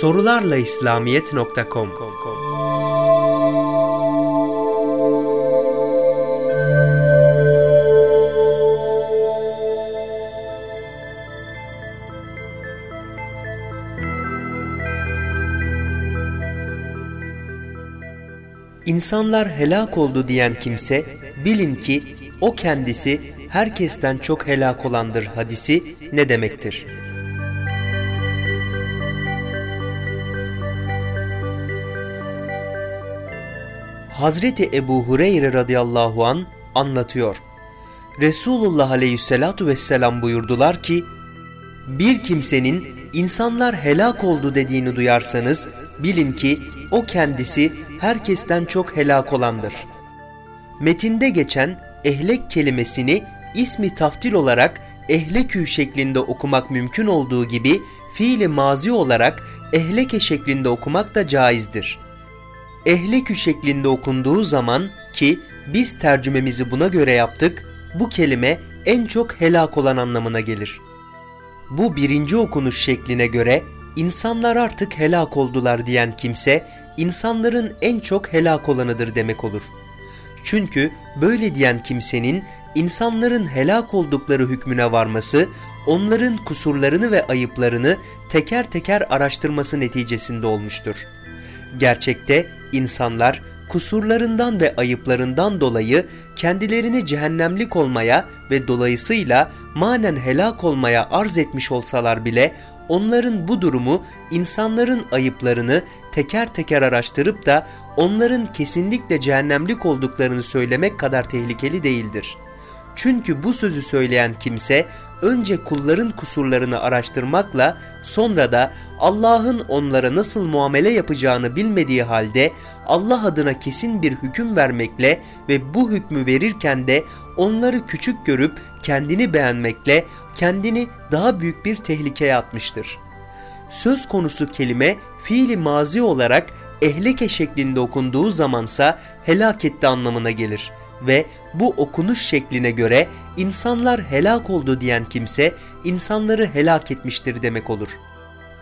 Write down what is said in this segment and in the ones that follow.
Sorularla İslamiyet.com İnsanlar helak oldu diyen kimse bilin ki o kendisi herkesten çok helak olandır hadisi ne demektir? Hazreti Ebu Hureyre radıyallahu an anlatıyor. Resulullah aleyhissalatu vesselam buyurdular ki, bir kimsenin insanlar helak oldu dediğini duyarsanız bilin ki o kendisi herkesten çok helak olandır. Metinde geçen ehlek kelimesini ismi taftil olarak ehlekü şeklinde okumak mümkün olduğu gibi fiili mazi olarak ehleke şeklinde okumak da caizdir. Ehlekü şeklinde okunduğu zaman ki biz tercümemizi buna göre yaptık, bu kelime en çok helak olan anlamına gelir. Bu birinci okunuş şekline göre insanlar artık helak oldular diyen kimse insanların en çok helak olanıdır demek olur. Çünkü böyle diyen kimsenin insanların helak oldukları hükmüne varması, onların kusurlarını ve ayıplarını teker teker araştırması neticesinde olmuştur. Gerçekte insanlar kusurlarından ve ayıplarından dolayı kendilerini cehennemlik olmaya ve dolayısıyla manen helak olmaya arz etmiş olsalar bile onların bu durumu insanların ayıplarını teker teker araştırıp da onların kesinlikle cehennemlik olduklarını söylemek kadar tehlikeli değildir.'' Çünkü bu sözü söyleyen kimse önce kulların kusurlarını araştırmakla sonra da Allah'ın onlara nasıl muamele yapacağını bilmediği halde Allah adına kesin bir hüküm vermekle ve bu hükmü verirken de onları küçük görüp kendini beğenmekle kendini daha büyük bir tehlikeye atmıştır. Söz konusu kelime fiili mazi olarak ehleke şeklinde okunduğu zamansa helak etti anlamına gelir.'' Ve bu okunuş şekline göre insanlar helak oldu diyen kimse insanları helak etmiştir demek olur.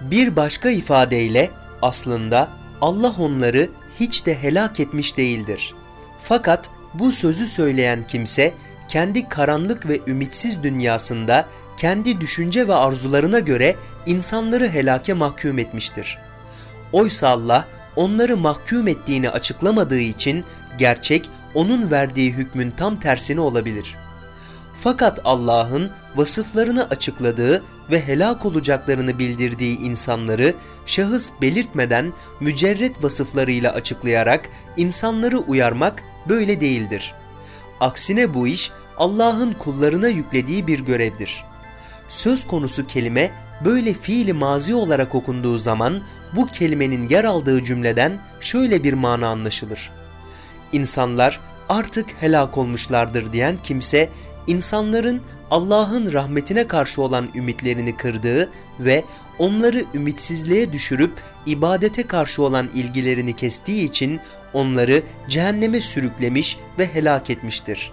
Bir başka ifadeyle aslında Allah onları hiç de helak etmiş değildir. Fakat bu sözü söyleyen kimse kendi karanlık ve ümitsiz dünyasında kendi düşünce ve arzularına göre insanları helake mahkum etmiştir. Oysa Allah onları mahkum ettiğini açıklamadığı için gerçek onun verdiği hükmün tam tersini olabilir. Fakat Allah'ın vasıflarını açıkladığı ve helak olacaklarını bildirdiği insanları şahıs belirtmeden mücerret vasıflarıyla açıklayarak insanları uyarmak böyle değildir. Aksine bu iş Allah'ın kullarına yüklediği bir görevdir. Söz konusu kelime böyle fiili mazi olarak okunduğu zaman bu kelimenin yer aldığı cümleden şöyle bir mana anlaşılır insanlar artık helak olmuşlardır diyen kimse insanların Allah'ın rahmetine karşı olan ümitlerini kırdığı ve onları ümitsizliğe düşürüp ibadete karşı olan ilgilerini kestiği için onları cehenneme sürüklemiş ve helak etmiştir.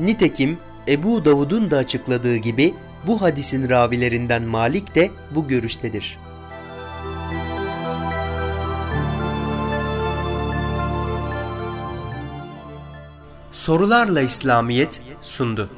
Nitekim Ebu Davud'un da açıkladığı gibi bu hadisin ravilerinden Malik de bu görüştedir. Sorularla İslamiyet sundu.